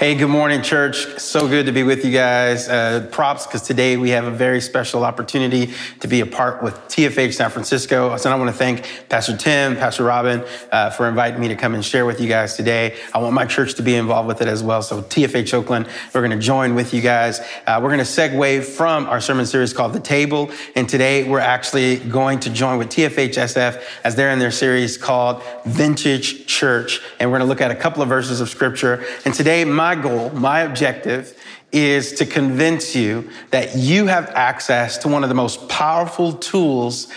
Hey, good morning, church. So good to be with you guys. Uh, props, because today we have a very special opportunity to be a part with TFH San Francisco. So I want to thank Pastor Tim, Pastor Robin, uh, for inviting me to come and share with you guys today. I want my church to be involved with it as well. So TFH Oakland, we're going to join with you guys. Uh, we're going to segue from our sermon series called The Table. And today we're actually going to join with TFH SF as they're in their series called Vintage Church. And we're going to look at a couple of verses of scripture. And today, my my goal, my objective is to convince you that you have access to one of the most powerful tools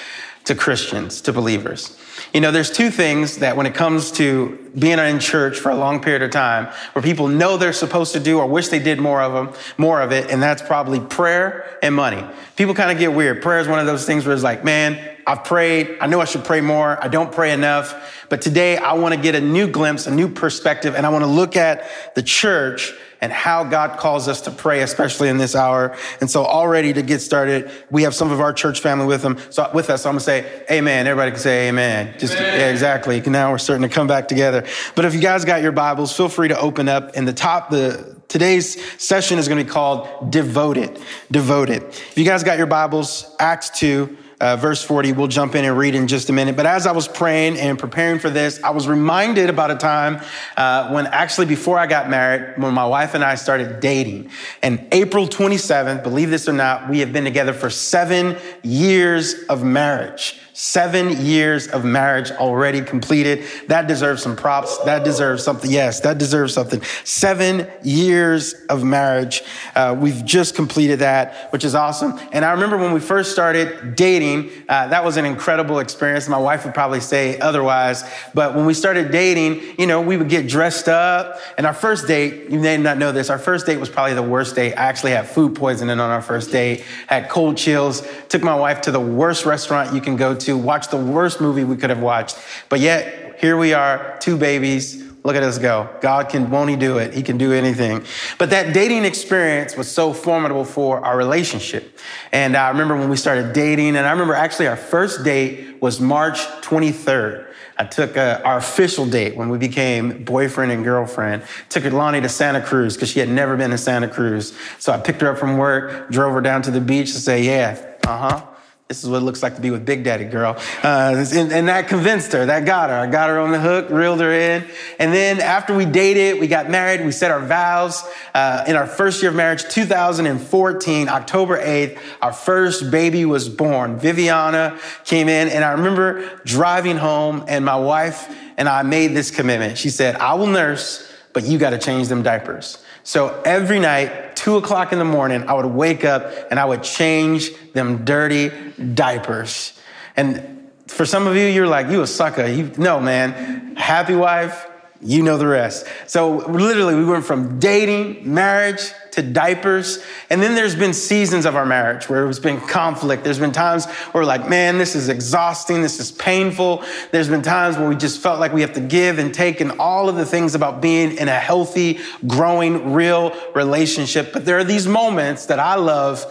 to Christians, to believers. You know, there's two things that when it comes to being in church for a long period of time, where people know they're supposed to do or wish they did more of them, more of it, and that's probably prayer and money. People kind of get weird. Prayer is one of those things where it's like, man, I've prayed. I know I should pray more. I don't pray enough. But today I want to get a new glimpse, a new perspective, and I want to look at the church and how God calls us to pray, especially in this hour. And so already to get started, we have some of our church family with them, so with us. So I'm going to say amen. Everybody can say amen. Just amen. Yeah, exactly. Now we're starting to come back together. But if you guys got your Bibles, feel free to open up in the top, the, Today's session is going to be called Devoted. Devoted. If you guys got your Bibles, Acts 2, uh, verse 40. We'll jump in and read in just a minute. But as I was praying and preparing for this, I was reminded about a time uh, when actually before I got married, when my wife and I started dating. And April 27th, believe this or not, we have been together for seven years of marriage. Seven years of marriage already completed. That deserves some props. That deserves something. Yes, that deserves something. Seven years of marriage. Uh, we've just completed that, which is awesome. And I remember when we first started dating, uh, that was an incredible experience. My wife would probably say otherwise. But when we started dating, you know, we would get dressed up. And our first date, you may not know this, our first date was probably the worst date. I actually had food poisoning on our first date, had cold chills, took my wife to the worst restaurant you can go to to watch the worst movie we could have watched. But yet, here we are, two babies. Look at us go. God can, won't he do it? He can do anything. But that dating experience was so formidable for our relationship. And I remember when we started dating, and I remember actually our first date was March 23rd. I took uh, our official date when we became boyfriend and girlfriend. Took Lonnie to Santa Cruz because she had never been to Santa Cruz. So I picked her up from work, drove her down to the beach to say, yeah, uh huh. This is what it looks like to be with Big Daddy, girl. Uh, and, and, that convinced her. That got her. I got her on the hook, reeled her in. And then after we dated, we got married, we set our vows. Uh, in our first year of marriage, 2014, October 8th, our first baby was born. Viviana came in, and I remember driving home, and my wife and I made this commitment. She said, I will nurse, but you got to change them diapers. So every night, two o'clock in the morning, I would wake up and I would change them dirty diapers. And for some of you, you're like, you a sucker. You, no, man. Happy wife, you know the rest. So literally, we went from dating, marriage, to diapers. And then there's been seasons of our marriage where it's been conflict. There's been times where like, man, this is exhausting. This is painful. There's been times where we just felt like we have to give and take and all of the things about being in a healthy, growing, real relationship. But there are these moments that I love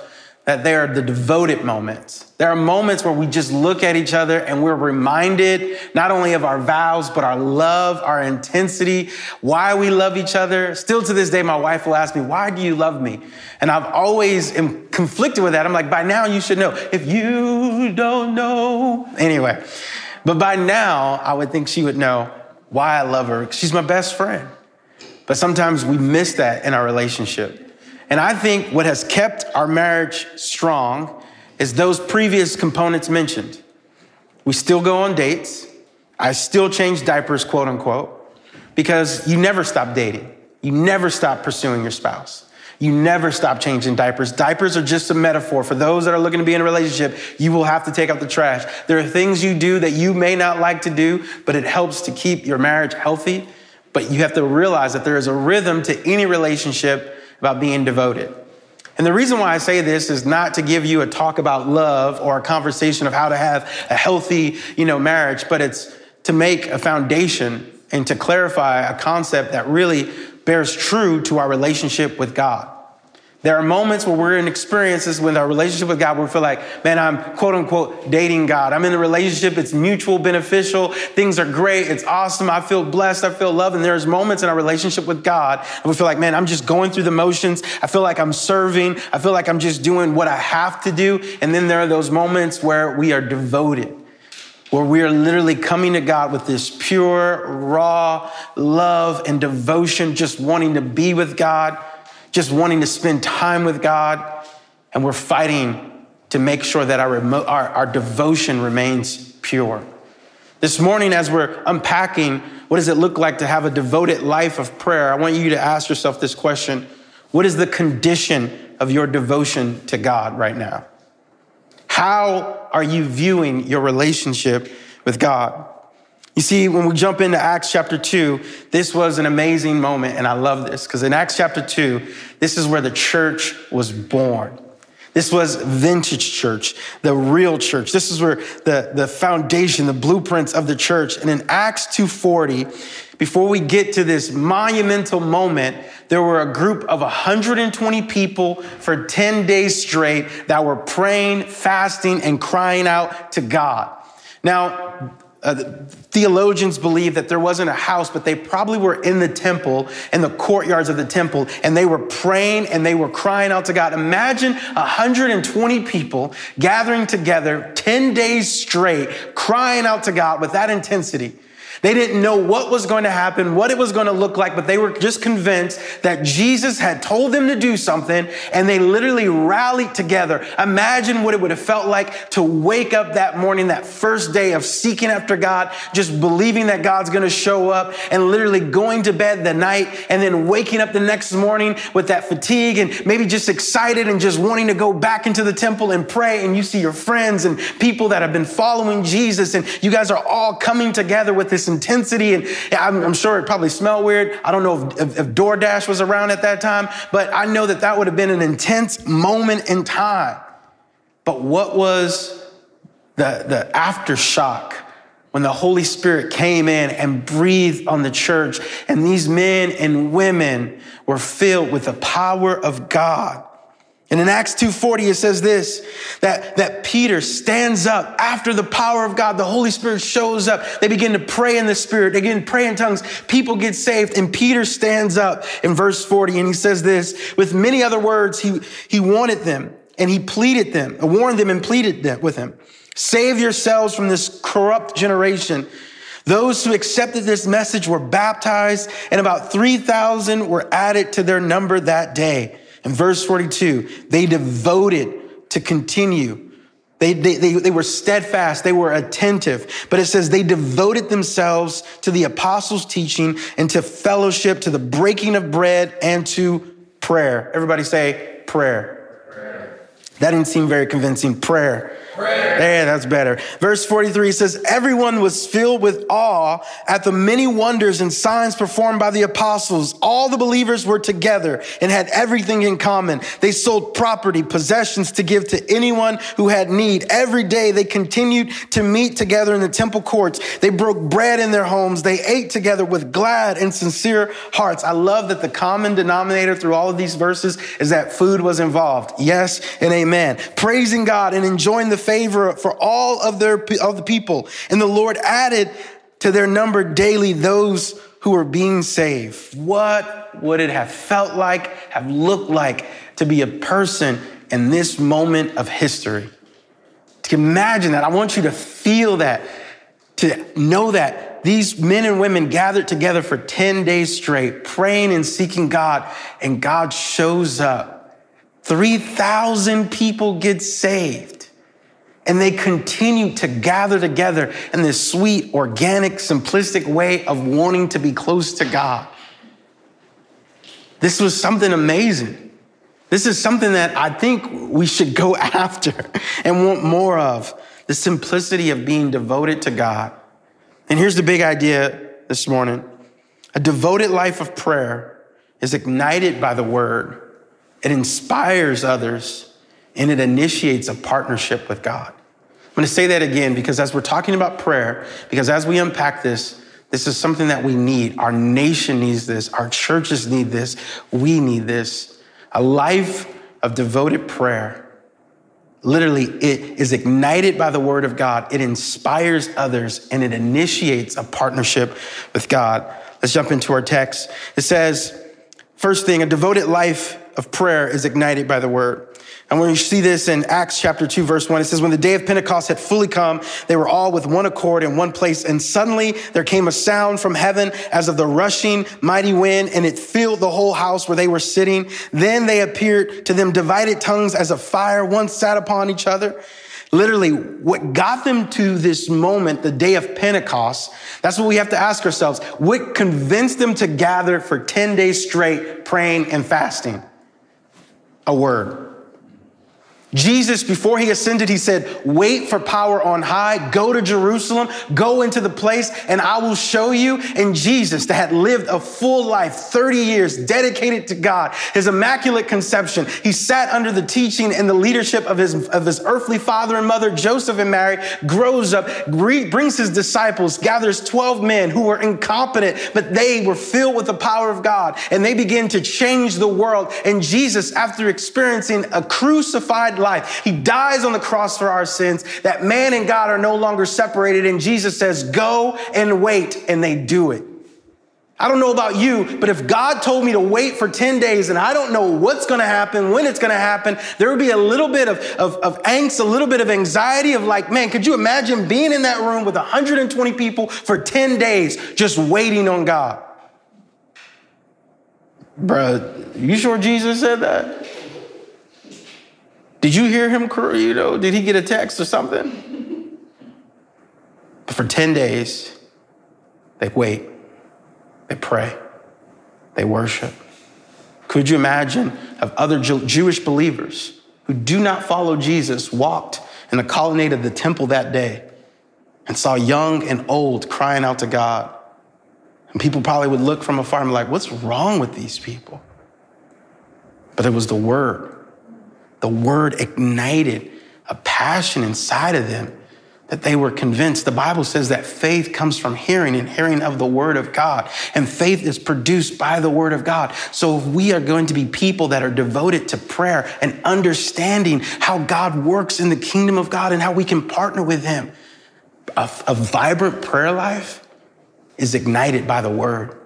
that they are the devoted moments. There are moments where we just look at each other and we're reminded not only of our vows, but our love, our intensity, why we love each other. Still to this day, my wife will ask me, why do you love me? And I've always am conflicted with that. I'm like, by now you should know. If you don't know. Anyway, but by now I would think she would know why I love her. She's my best friend. But sometimes we miss that in our relationship. And I think what has kept our marriage strong is those previous components mentioned. We still go on dates. I still change diapers, quote unquote, because you never stop dating. You never stop pursuing your spouse. You never stop changing diapers. Diapers are just a metaphor. For those that are looking to be in a relationship, you will have to take out the trash. There are things you do that you may not like to do, but it helps to keep your marriage healthy. But you have to realize that there is a rhythm to any relationship about being devoted. And the reason why I say this is not to give you a talk about love or a conversation of how to have a healthy, you know, marriage, but it's to make a foundation and to clarify a concept that really bears true to our relationship with God. There are moments where we're in experiences with our relationship with God where we feel like, man, I'm quote unquote dating God. I'm in a relationship, it's mutual beneficial. Things are great, it's awesome. I feel blessed, I feel loved. And there's moments in our relationship with God and we feel like, man, I'm just going through the motions. I feel like I'm serving. I feel like I'm just doing what I have to do. And then there are those moments where we are devoted where we are literally coming to God with this pure, raw love and devotion, just wanting to be with God just wanting to spend time with God, and we're fighting to make sure that our, remo- our, our devotion remains pure. This morning, as we're unpacking what does it look like to have a devoted life of prayer, I want you to ask yourself this question What is the condition of your devotion to God right now? How are you viewing your relationship with God? You see, when we jump into Acts chapter 2, this was an amazing moment, and I love this because in Acts chapter 2, this is where the church was born. This was vintage church, the real church. This is where the, the foundation, the blueprints of the church. And in Acts 240, before we get to this monumental moment, there were a group of 120 people for 10 days straight that were praying, fasting, and crying out to God. Now, uh, theologians believe that there wasn't a house, but they probably were in the temple, in the courtyards of the temple, and they were praying and they were crying out to God. Imagine 120 people gathering together 10 days straight, crying out to God with that intensity. They didn't know what was going to happen, what it was going to look like, but they were just convinced that Jesus had told them to do something and they literally rallied together. Imagine what it would have felt like to wake up that morning, that first day of seeking after God, just believing that God's going to show up and literally going to bed the night and then waking up the next morning with that fatigue and maybe just excited and just wanting to go back into the temple and pray. And you see your friends and people that have been following Jesus and you guys are all coming together with this intensity. And I'm, I'm sure it probably smelled weird. I don't know if, if, if DoorDash was around at that time, but I know that that would have been an intense moment in time. But what was the, the aftershock when the Holy Spirit came in and breathed on the church, and these men and women were filled with the power of God. And in Acts 2:40 it says this that that Peter stands up after the power of God. The Holy Spirit shows up. They begin to pray in the spirit. They begin to pray in tongues. People get saved. And Peter stands up in verse 40 and he says this with many other words he he wanted them and he pleaded them uh, warned them and pleaded them with him. Save yourselves from this corrupt generation. Those who accepted this message were baptized and about 3,000 were added to their number that day in verse 42, they devoted to continue. They, they, they, they, were steadfast. They were attentive. But it says they devoted themselves to the apostles' teaching and to fellowship, to the breaking of bread and to prayer. Everybody say prayer. prayer. That didn't seem very convincing. Prayer. Prayer. Yeah, that's better. Verse 43 says, Everyone was filled with awe at the many wonders and signs performed by the apostles. All the believers were together and had everything in common. They sold property, possessions to give to anyone who had need. Every day they continued to meet together in the temple courts. They broke bread in their homes. They ate together with glad and sincere hearts. I love that the common denominator through all of these verses is that food was involved. Yes and amen. Praising God and enjoying the favor for all of their of the people. And the Lord added to their number daily those who were being saved. What would it have felt like, have looked like to be a person in this moment of history? To imagine that. I want you to feel that, to know that these men and women gathered together for 10 days straight, praying and seeking God, and God shows up. 3,000 people get saved. And they continue to gather together in this sweet, organic, simplistic way of wanting to be close to God. This was something amazing. This is something that I think we should go after and want more of the simplicity of being devoted to God. And here's the big idea this morning a devoted life of prayer is ignited by the word, it inspires others and it initiates a partnership with God. I'm going to say that again because as we're talking about prayer, because as we unpack this, this is something that we need. Our nation needs this. Our churches need this. We need this. A life of devoted prayer, literally, it is ignited by the word of God. It inspires others and it initiates a partnership with God. Let's jump into our text. It says, first thing, a devoted life of prayer is ignited by the word. And when you see this in Acts chapter 2, verse 1, it says, When the day of Pentecost had fully come, they were all with one accord in one place. And suddenly there came a sound from heaven as of the rushing mighty wind, and it filled the whole house where they were sitting. Then they appeared to them divided tongues as of fire. One sat upon each other. Literally, what got them to this moment, the day of Pentecost, that's what we have to ask ourselves. What convinced them to gather for 10 days straight praying and fasting? A word. Jesus, before he ascended, he said, wait for power on high, go to Jerusalem, go into the place, and I will show you. And Jesus, that had lived a full life, 30 years dedicated to God, his immaculate conception, he sat under the teaching and the leadership of his, of his earthly father and mother, Joseph and Mary, grows up, brings his disciples, gathers 12 men who were incompetent, but they were filled with the power of God, and they begin to change the world. And Jesus, after experiencing a crucified life. He dies on the cross for our sins, that man and God are no longer separated. And Jesus says, go and wait. And they do it. I don't know about you, but if God told me to wait for 10 days and I don't know what's going to happen, when it's going to happen, there would be a little bit of, of, of, angst, a little bit of anxiety of like, man, could you imagine being in that room with 120 people for 10 days just waiting on God? Bruh, you sure Jesus said that? Did you hear him, you know, did he get a text or something? But for 10 days, they wait, they pray, they worship. Could you imagine if other Jewish believers who do not follow Jesus walked in the colonnade of the temple that day and saw young and old crying out to God? And people probably would look from afar and be like, what's wrong with these people? But it was the word the word ignited a passion inside of them that they were convinced. The Bible says that faith comes from hearing and hearing of the word of God. And faith is produced by the word of God. So if we are going to be people that are devoted to prayer and understanding how God works in the kingdom of God and how we can partner with him, a, a vibrant prayer life is ignited by the word.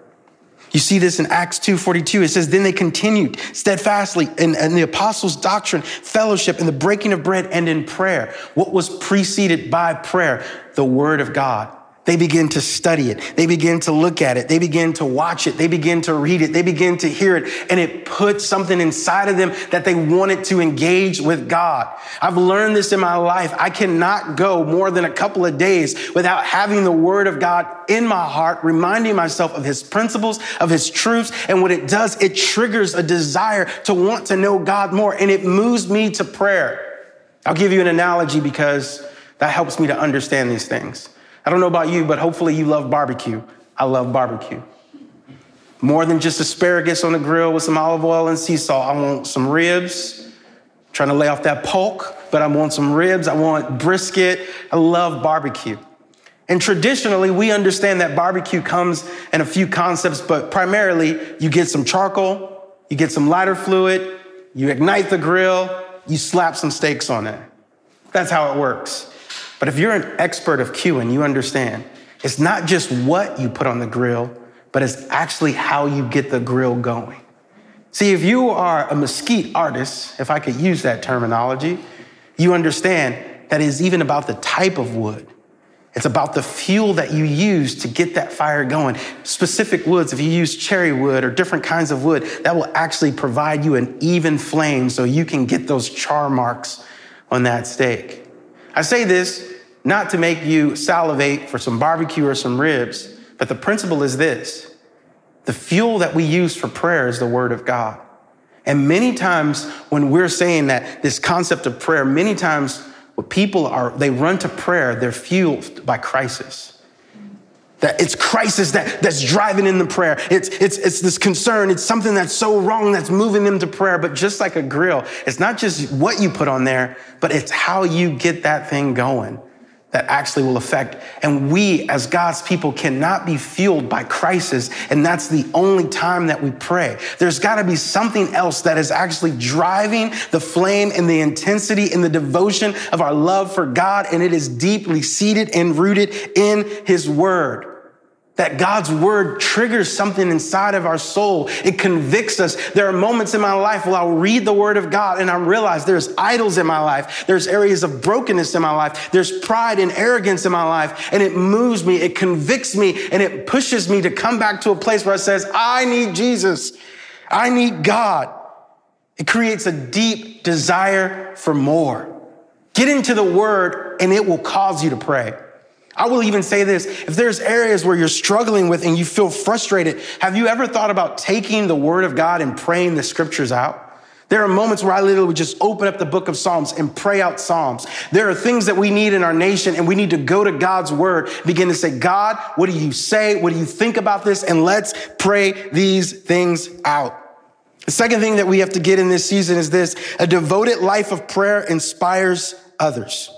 You see this in Acts 2.42. It says, then they continued steadfastly in, in, the apostles' doctrine, fellowship, in the breaking of bread, and in prayer. What was preceded by prayer? The word of God. They begin to study it. They begin to look at it. They begin to watch it. They begin to read it. They begin to hear it. And it puts something inside of them that they wanted to engage with God. I've learned this in my life. I cannot go more than a couple of days without having the word of God in my heart, reminding myself of his principles, of his truths. And what it does, it triggers a desire to want to know God more and it moves me to prayer. I'll give you an analogy because that helps me to understand these things. I don't know about you, but hopefully you love barbecue. I love barbecue. More than just asparagus on the grill with some olive oil and sea salt. I want some ribs. I'm trying to lay off that pork, but I want some ribs. I want brisket. I love barbecue. And traditionally, we understand that barbecue comes in a few concepts, but primarily you get some charcoal, you get some lighter fluid, you ignite the grill, you slap some steaks on it. That's how it works. But if you're an expert of queuing, you understand it's not just what you put on the grill, but it's actually how you get the grill going. See, if you are a mesquite artist, if I could use that terminology, you understand that it's even about the type of wood. It's about the fuel that you use to get that fire going. Specific woods, if you use cherry wood or different kinds of wood, that will actually provide you an even flame so you can get those char marks on that steak. I say this not to make you salivate for some barbecue or some ribs, but the principle is this. The fuel that we use for prayer is the word of God. And many times when we're saying that this concept of prayer, many times what people are, they run to prayer, they're fueled by crisis. That it's crisis that, that's driving in the prayer. It's, it's, it's this concern. It's something that's so wrong that's moving them to prayer. But just like a grill, it's not just what you put on there, but it's how you get that thing going. That actually will affect. And we, as God's people, cannot be fueled by crisis. And that's the only time that we pray. There's got to be something else that is actually driving the flame and the intensity and the devotion of our love for God. And it is deeply seated and rooted in His Word that God's word triggers something inside of our soul. It convicts us. There are moments in my life where I'll read the word of God and I realize there's idols in my life. There's areas of brokenness in my life. There's pride and arrogance in my life. And it moves me. It convicts me and it pushes me to come back to a place where it says, I need Jesus. I need God. It creates a deep desire for more. Get into the word and it will cause you to pray. I will even say this. If there's areas where you're struggling with and you feel frustrated, have you ever thought about taking the word of God and praying the scriptures out? There are moments where I literally would just open up the book of Psalms and pray out Psalms. There are things that we need in our nation and we need to go to God's word, begin to say, God, what do you say? What do you think about this? And let's pray these things out. The second thing that we have to get in this season is this. A devoted life of prayer inspires others.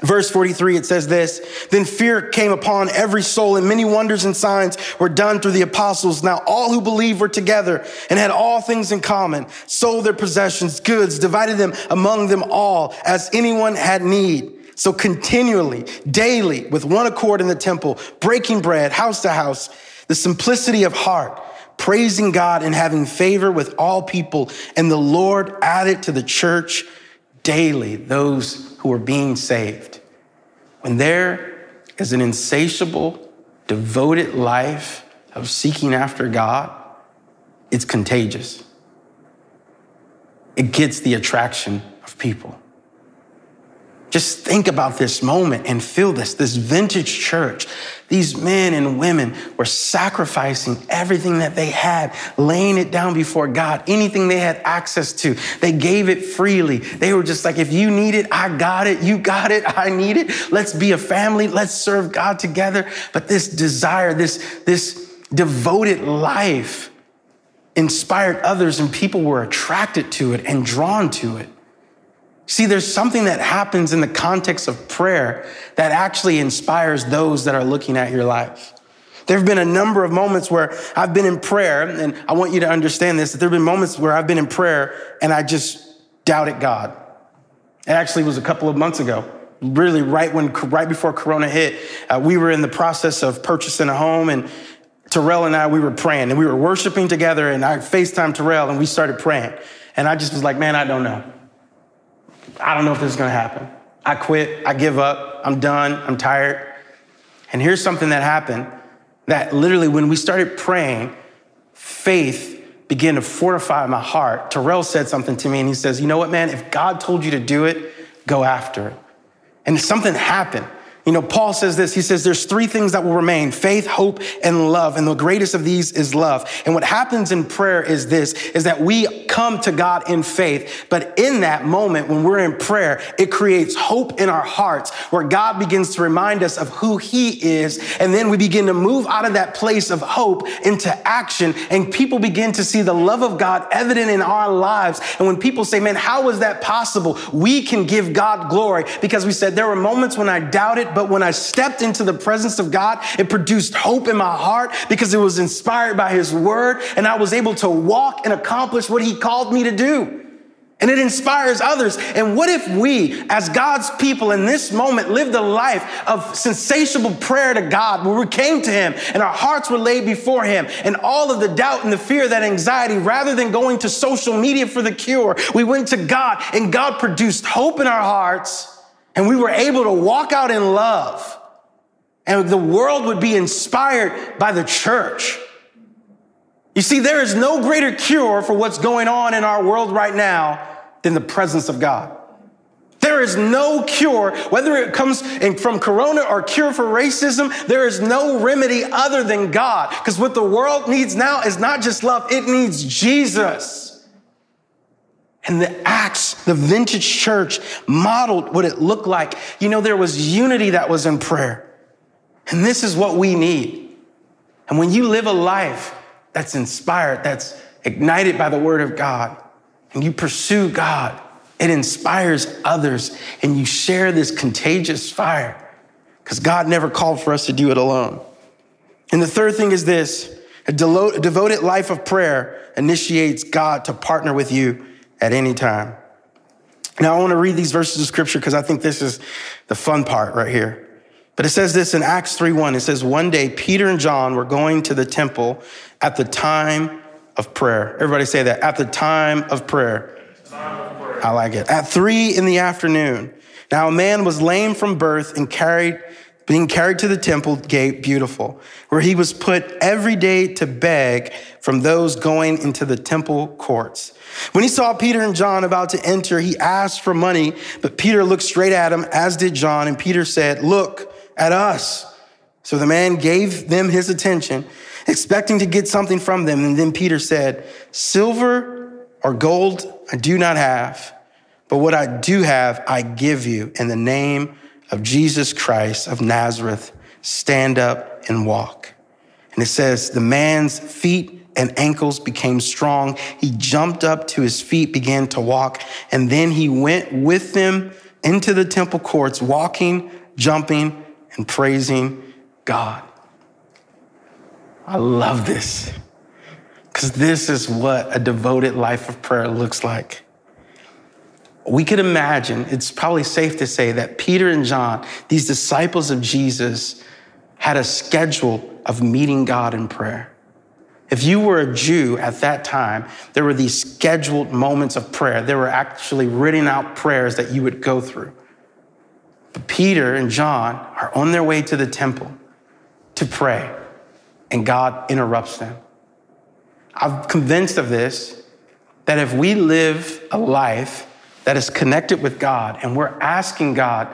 Verse 43, it says this, then fear came upon every soul and many wonders and signs were done through the apostles. Now all who believed were together and had all things in common, sold their possessions, goods, divided them among them all as anyone had need. So continually, daily, with one accord in the temple, breaking bread, house to house, the simplicity of heart, praising God and having favor with all people. And the Lord added to the church daily those who are being saved. When there is an insatiable, devoted life of seeking after God, it's contagious. It gets the attraction of people. Just think about this moment and feel this. This vintage church, these men and women were sacrificing everything that they had, laying it down before God, anything they had access to. They gave it freely. They were just like, if you need it, I got it. You got it. I need it. Let's be a family. Let's serve God together. But this desire, this, this devoted life inspired others and people were attracted to it and drawn to it. See, there's something that happens in the context of prayer that actually inspires those that are looking at your life. There have been a number of moments where I've been in prayer, and I want you to understand this, that there have been moments where I've been in prayer and I just doubted God. It actually was a couple of months ago, really right when, right before Corona hit, uh, we were in the process of purchasing a home and Terrell and I, we were praying and we were worshiping together and I FaceTime Terrell and we started praying. And I just was like, man, I don't know. I don't know if this is going to happen. I quit. I give up. I'm done. I'm tired. And here's something that happened that literally, when we started praying, faith began to fortify my heart. Terrell said something to me, and he says, You know what, man? If God told you to do it, go after it. And something happened. You know, Paul says this. He says there's three things that will remain faith, hope, and love. And the greatest of these is love. And what happens in prayer is this, is that we come to God in faith. But in that moment, when we're in prayer, it creates hope in our hearts where God begins to remind us of who he is. And then we begin to move out of that place of hope into action. And people begin to see the love of God evident in our lives. And when people say, man, how is that possible? We can give God glory because we said there were moments when I doubted, but when I stepped into the presence of God, it produced hope in my heart because it was inspired by His word and I was able to walk and accomplish what He called me to do. And it inspires others. And what if we, as God's people in this moment, lived a life of sensational prayer to God where we came to Him and our hearts were laid before Him and all of the doubt and the fear, that anxiety, rather than going to social media for the cure, we went to God and God produced hope in our hearts and we were able to walk out in love and the world would be inspired by the church. You see, there is no greater cure for what's going on in our world right now than the presence of God. There is no cure, whether it comes from corona or cure for racism, there is no remedy other than God. Because what the world needs now is not just love, it needs Jesus. And the Acts, the vintage church modeled what it looked like. You know, there was unity that was in prayer. And this is what we need. And when you live a life that's inspired, that's ignited by the word of God, and you pursue God, It inspires others, and you share this contagious fire because God never called for us to do it alone. And the third thing is this a devoted life of prayer initiates God to partner with you at any time. Now, I want to read these verses of scripture because I think this is the fun part right here. But it says this in Acts 3 1. It says, One day Peter and John were going to the temple at the time of prayer. Everybody say that. At the time of prayer. Time of prayer. I like it. At three in the afternoon. Now a man was lame from birth and carried, being carried to the temple gate, beautiful, where he was put every day to beg from those going into the temple courts. When he saw Peter and John about to enter, he asked for money, but Peter looked straight at him, as did John, and Peter said, Look, at us. So the man gave them his attention, expecting to get something from them. And then Peter said, Silver or gold I do not have, but what I do have, I give you. In the name of Jesus Christ of Nazareth, stand up and walk. And it says, The man's feet and ankles became strong. He jumped up to his feet, began to walk, and then he went with them into the temple courts, walking, jumping, and praising God. I love this because this is what a devoted life of prayer looks like. We could imagine, it's probably safe to say that Peter and John, these disciples of Jesus, had a schedule of meeting God in prayer. If you were a Jew at that time, there were these scheduled moments of prayer. There were actually written out prayers that you would go through. But Peter and John are on their way to the temple to pray, and God interrupts them. I'm convinced of this that if we live a life that is connected with God and we're asking God,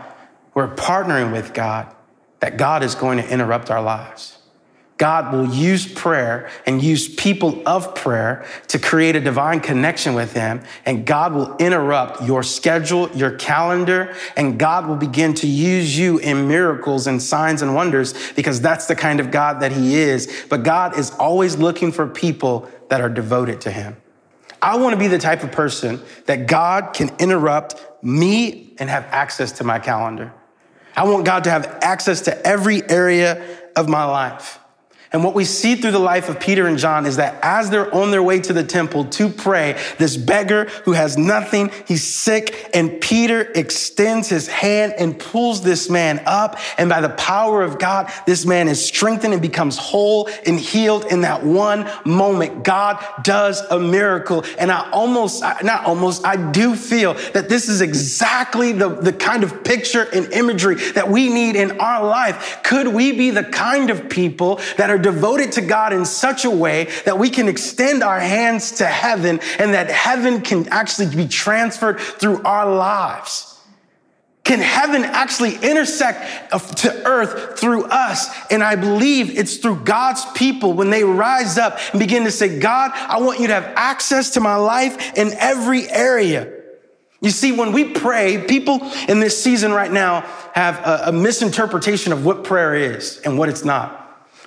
we're partnering with God, that God is going to interrupt our lives. God will use prayer and use people of prayer to create a divine connection with Him. And God will interrupt your schedule, your calendar, and God will begin to use you in miracles and signs and wonders because that's the kind of God that He is. But God is always looking for people that are devoted to Him. I want to be the type of person that God can interrupt me and have access to my calendar. I want God to have access to every area of my life. And what we see through the life of Peter and John is that as they're on their way to the temple to pray, this beggar who has nothing, he's sick, and Peter extends his hand and pulls this man up. And by the power of God, this man is strengthened and becomes whole and healed in that one moment. God does a miracle. And I almost, not almost, I do feel that this is exactly the, the kind of picture and imagery that we need in our life. Could we be the kind of people that are devoted to God in such a way that we can extend our hands to heaven and that heaven can actually be transferred through our lives. Can heaven actually intersect uh, to earth through us? And I believe it's through God's people when they rise up and begin to say, God, I want you to have access to my life in every area. You see, when we pray, people in this season right now have a, a misinterpretation of what prayer is and what it's not.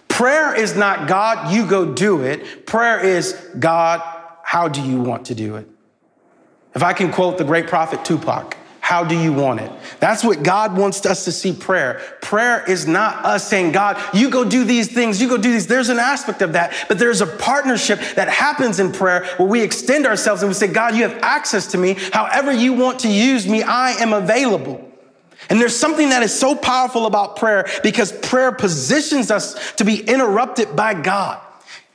Prayer is not God, you go do it. Prayer is God, how do you want to do it? If I can quote the great prophet Tupac, how do you want it? That's what God wants us to see prayer. Prayer is not us saying, God, you go do these things, you go do these. There's an aspect of that, but there's a partnership that happens in prayer where we extend ourselves and we say, God, you have access to me. However you want to use me, I am available. And there's something that is so powerful about prayer because prayer positions us to be interrupted by God.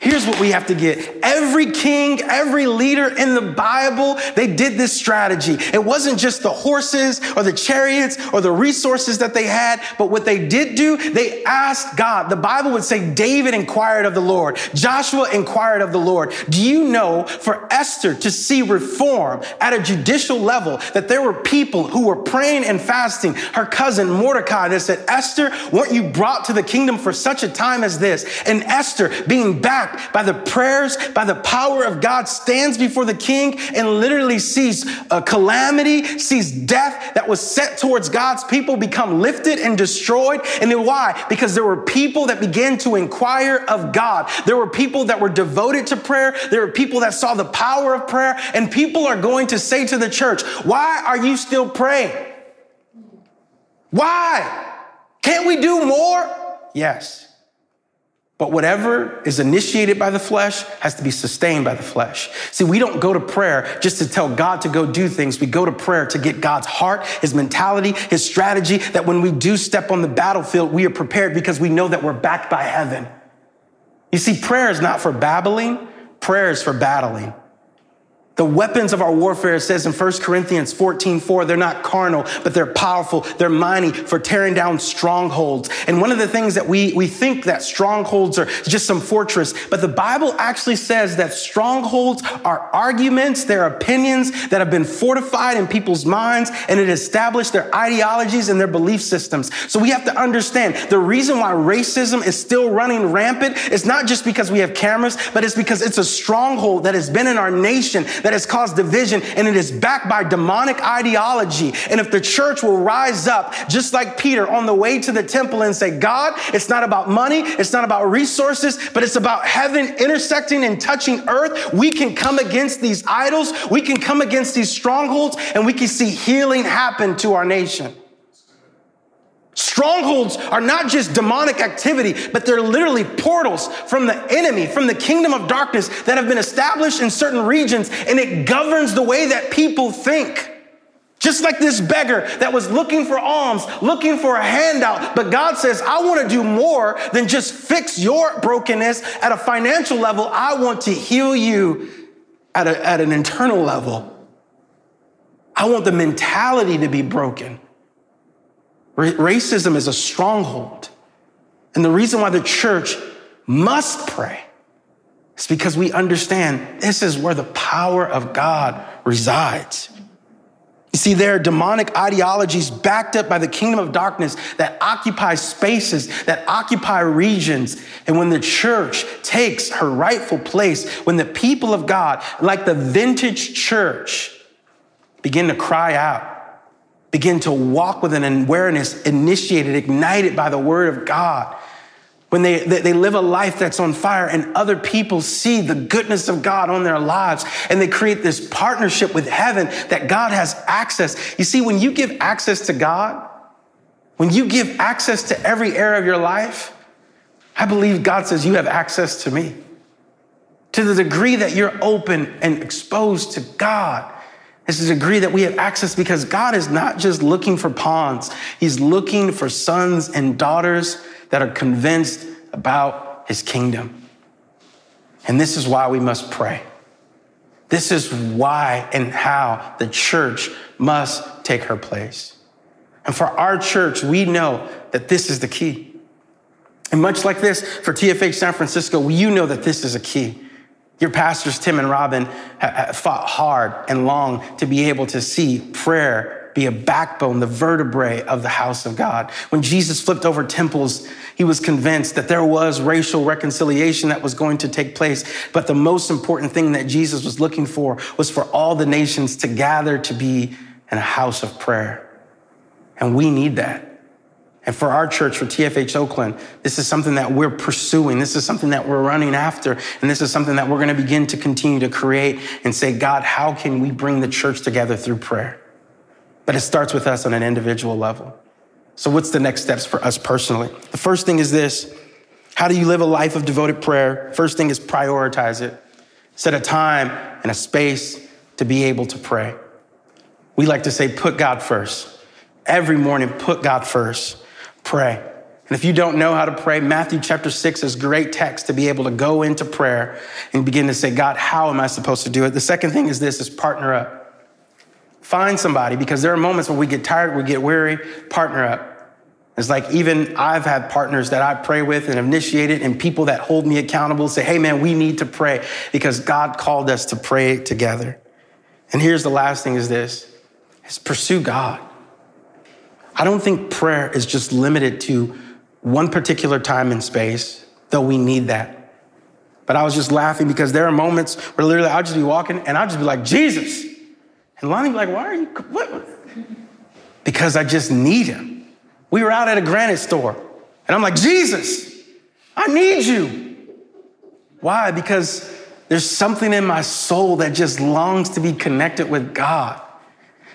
Here's what we have to get. Every king, every leader in the Bible, they did this strategy. It wasn't just the horses or the chariots or the resources that they had, but what they did do, they asked God. The Bible would say David inquired of the Lord. Joshua inquired of the Lord. Do you know for Esther to see reform at a judicial level that there were people who were praying and fasting? Her cousin Mordecai that said, Esther, weren't you brought to the kingdom for such a time as this? And Esther being back by the prayers, by the power of God, stands before the king and literally sees a calamity, sees death that was set towards God's people become lifted and destroyed. And then why? Because there were people that began to inquire of God. There were people that were devoted to prayer. There were people that saw the power of prayer. And people are going to say to the church, why are you still praying? Why? Can't we do more? Yes. But whatever is initiated by the flesh has to be sustained by the flesh. See, we don't go to prayer just to tell God to go do things. We go to prayer to get God's heart, his mentality, his strategy, that when we do step on the battlefield, we are prepared because we know that we're backed by heaven. You see, prayer is not for babbling, prayer is for battling. The weapons of our warfare, it says in 1 Corinthians 14, 4, they're not carnal, but they're powerful. They're mighty for tearing down strongholds. And one of the things that we, we think that strongholds are just some fortress, but the Bible actually says that strongholds are arguments, they're opinions that have been fortified in people's minds and it established their ideologies and their belief systems. So we have to understand the reason why racism is still running rampant is not just because we have cameras, but it's because it's a stronghold that has been in our nation that has caused division and it is backed by demonic ideology. And if the church will rise up, just like Peter on the way to the temple and say, God, it's not about money, it's not about resources, but it's about heaven intersecting and touching earth, we can come against these idols, we can come against these strongholds, and we can see healing happen to our nation. Strongholds are not just demonic activity, but they're literally portals from the enemy, from the kingdom of darkness that have been established in certain regions, and it governs the way that people think. Just like this beggar that was looking for alms, looking for a handout, but God says, I want to do more than just fix your brokenness at a financial level. I want to heal you at, a, at an internal level. I want the mentality to be broken. Racism is a stronghold. And the reason why the church must pray is because we understand this is where the power of God resides. You see, there are demonic ideologies backed up by the kingdom of darkness that occupy spaces, that occupy regions. And when the church takes her rightful place, when the people of God, like the vintage church, begin to cry out, begin to walk with an awareness initiated, ignited by the word of God. When they, they live a life that's on fire and other people see the goodness of God on their lives and they create this partnership with heaven that God has access. You see, when you give access to God, when you give access to every area of your life, I believe God says you have access to me. To the degree that you're open and exposed to God, is to agree that we have access because God is not just looking for pawns. He's looking for sons and daughters that are convinced about his kingdom. And this is why we must pray. This is why and how the church must take her place. And for our church, we know that this is the key. And much like this, for TFH San Francisco, you know that this is a key. Your pastors, Tim and Robin, fought hard and long to be able to see prayer be a backbone, the vertebrae of the house of God. When Jesus flipped over temples, he was convinced that there was racial reconciliation that was going to take place. But the most important thing that Jesus was looking for was for all the nations to gather to be in a house of prayer. And we need that. And for our church, for TFH Oakland, this is something that we're pursuing. This is something that we're running after. And this is something that we're going to begin to continue to create and say, God, how can we bring the church together through prayer? But it starts with us on an individual level. So what's the next steps for us personally? The first thing is this. How do you live a life of devoted prayer? First thing is prioritize it. Set a time and a space to be able to pray. We like to say, put God first. Every morning, put God first pray. And if you don't know how to pray, Matthew chapter 6 is great text to be able to go into prayer and begin to say, God, how am I supposed to do it? The second thing is this is partner up. Find somebody because there are moments when we get tired, we get weary, partner up. It's like even I've had partners that I pray with and initiated and people that hold me accountable say, hey man, we need to pray because God called us to pray together. And here's the last thing is this is pursue God. I don't think prayer is just limited to one particular time and space, though we need that. But I was just laughing because there are moments where literally I'll just be walking and I'll just be like, Jesus. And Lonnie be like, why are you, what? Because I just need him. We were out at a granite store and I'm like, Jesus, I need you. Why? Because there's something in my soul that just longs to be connected with God.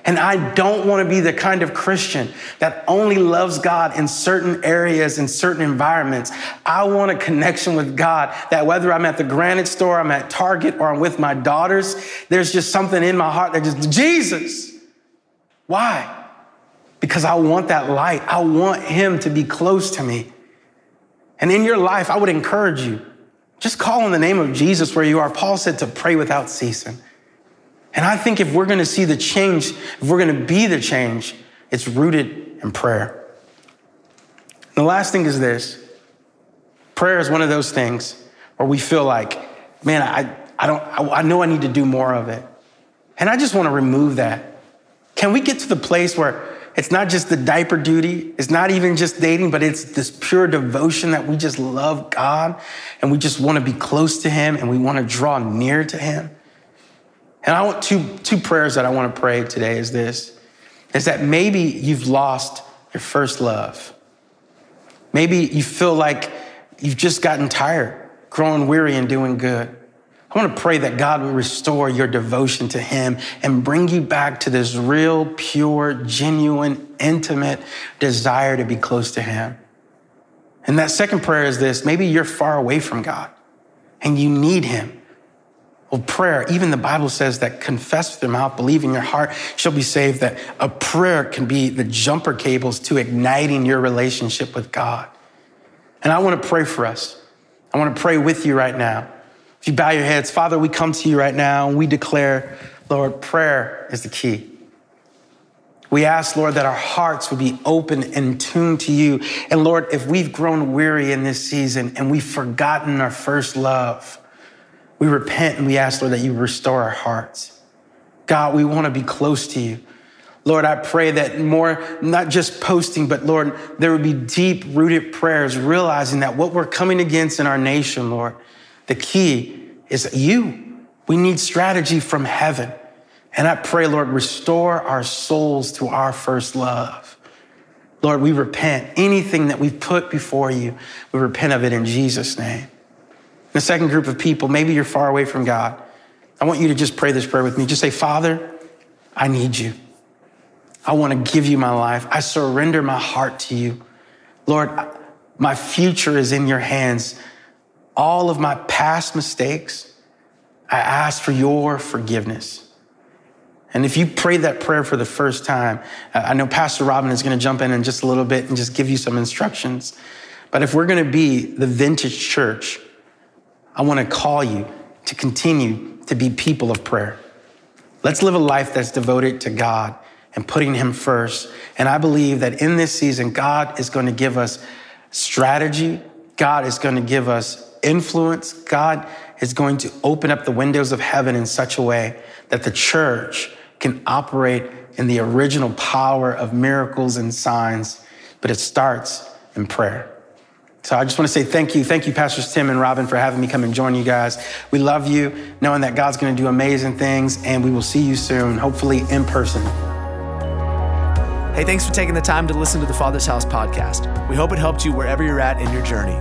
And I don't want to be the kind of Christian that only loves God in certain areas, in certain environments. I want a connection with God that whether I'm at the granite store, I'm at Target, or I'm with my daughters, there's just something in my heart that just, Jesus. Why? Because I want that light. I want Him to be close to me. And in your life, I would encourage you just call on the name of Jesus where you are. Paul said to pray without ceasing. And I think if we're going to see the change, if we're going to be the change, it's rooted in prayer. And the last thing is this prayer is one of those things where we feel like, man, I, I, don't, I, I know I need to do more of it. And I just want to remove that. Can we get to the place where it's not just the diaper duty. It's not even just dating, but it's this pure devotion that we just love God and we just want to be close to Him and we want to draw near to Him. And I want two, two prayers that I want to pray today is this, is that maybe you've lost your first love. Maybe you feel like you've just gotten tired, growing weary and doing good. I want to pray that God will restore your devotion to Him and bring you back to this real, pure, genuine, intimate desire to be close to Him. And that second prayer is this maybe you're far away from God and you need Him. Well, prayer, even the Bible says that confess with your mouth, believe in your heart, shall be saved. That a prayer can be the jumper cables to igniting your relationship with God. And I want to pray for us. I want to pray with you right now. If you bow your heads, Father, we come to you right now and we declare, Lord, prayer is the key. We ask, Lord, that our hearts would be open and tuned to you. And Lord, if we've grown weary in this season and we've forgotten our first love, we repent and we ask, Lord, that you restore our hearts. God, we want to be close to you. Lord, I pray that more, not just posting, but Lord, there would be deep rooted prayers, realizing that what we're coming against in our nation, Lord, the key is you. We need strategy from heaven. And I pray, Lord, restore our souls to our first love. Lord, we repent. Anything that we've put before you, we repent of it in Jesus' name. The second group of people, maybe you're far away from God. I want you to just pray this prayer with me. Just say, Father, I need you. I want to give you my life. I surrender my heart to you. Lord, my future is in your hands all of my past mistakes, I ask for your forgiveness. And if you pray that prayer for the first time, I know Pastor Robin is going to jump in in just a little bit and just give you some instructions. But if we're going to be the vintage church, I want to call you to continue to be people of prayer. Let's live a life that's devoted to God and putting Him first. And I believe that in this season, God is going to give us strategy. God is going to give us influence, God is going to open up the windows of heaven in such a way that the church can operate in the original power of miracles and signs, but it starts in prayer. So I just want to say thank you. Thank you, Pastors Tim and Robin, for having me come and join you guys. We love you, knowing that God's going to do amazing things, and we will see you soon, hopefully in person. Hey, thanks for taking the time to listen to the Father's House podcast. We hope it helped you wherever you're at in your journey.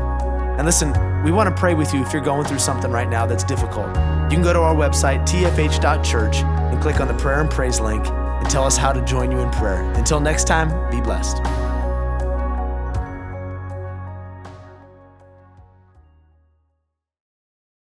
And listen, we want to pray with you if you're going through something right now that's difficult. You can go to our website, tfh.church, and click on the prayer and praise link and tell us how to join you in prayer. Until next time, be blessed.